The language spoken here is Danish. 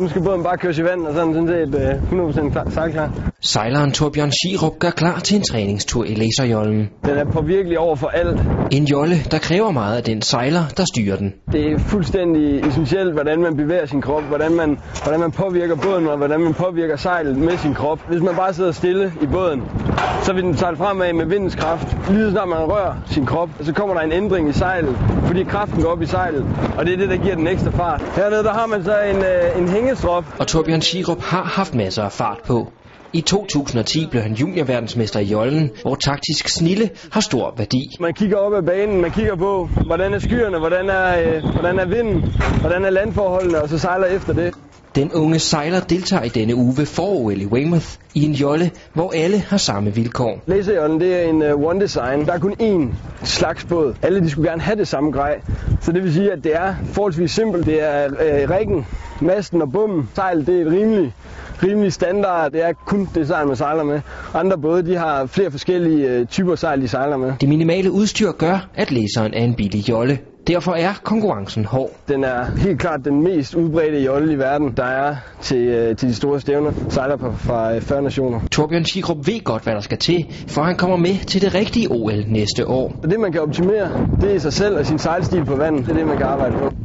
Nu skal båden bare køres i vand, og så er den sådan set øh, 100% klar, sejlklar. Sejleren Torbjørn Sirup gør klar til en træningstur i laserjollen. Den er påvirkelig over for alt. En jolle, der kræver meget af den sejler, der styrer den. Det er fuldstændig essentielt, hvordan man bevæger sin krop, hvordan man, hvordan man påvirker båden, og hvordan man påvirker sejlet med sin krop. Hvis man bare sidder stille i båden, så vil den sejle fremad med vindens kraft. Lige snart man rører sin krop, så kommer der en ændring i sejlet, fordi kraften går op i sejlet, og det er det, der giver den ekstra fart. Hernede der har man så en, øh, en hængestrop. Og Torbjørn Sirup har haft masser af fart på. I 2010 blev han juniorverdensmester i jollen, hvor taktisk snille har stor værdi. Man kigger op ad banen, man kigger på, hvordan er skyerne, hvordan er, øh, hvordan er vinden, hvordan er landforholdene, og så sejler efter det. Den unge sejler deltager i denne uge ved for i Weymouth i en jolle, hvor alle har samme vilkår. Laserjollen det er en uh, one design. Der er kun én slags båd. Alle de skulle gerne have det samme grej. Så det vil sige, at det er forholdsvis simpelt. Det er uh, riggen, masten og bommen. Sejl det er et rimelig, rimelig standard. Det er kun det sejl, man sejler med. Andre både de har flere forskellige uh, typer sejl, de sejler med. Det minimale udstyr gør, at læseren er en billig jolle. Derfor er konkurrencen hård. Den er helt klart den mest udbredte jolle i verden, der er til, til de store stævner. Sejler på, fra 40 nationer. Torbjørn Sigrup ved godt, hvad der skal til, for han kommer med til det rigtige OL næste år. Det man kan optimere, det er sig selv og sin sejlstil på vandet. Det er det, man kan arbejde på.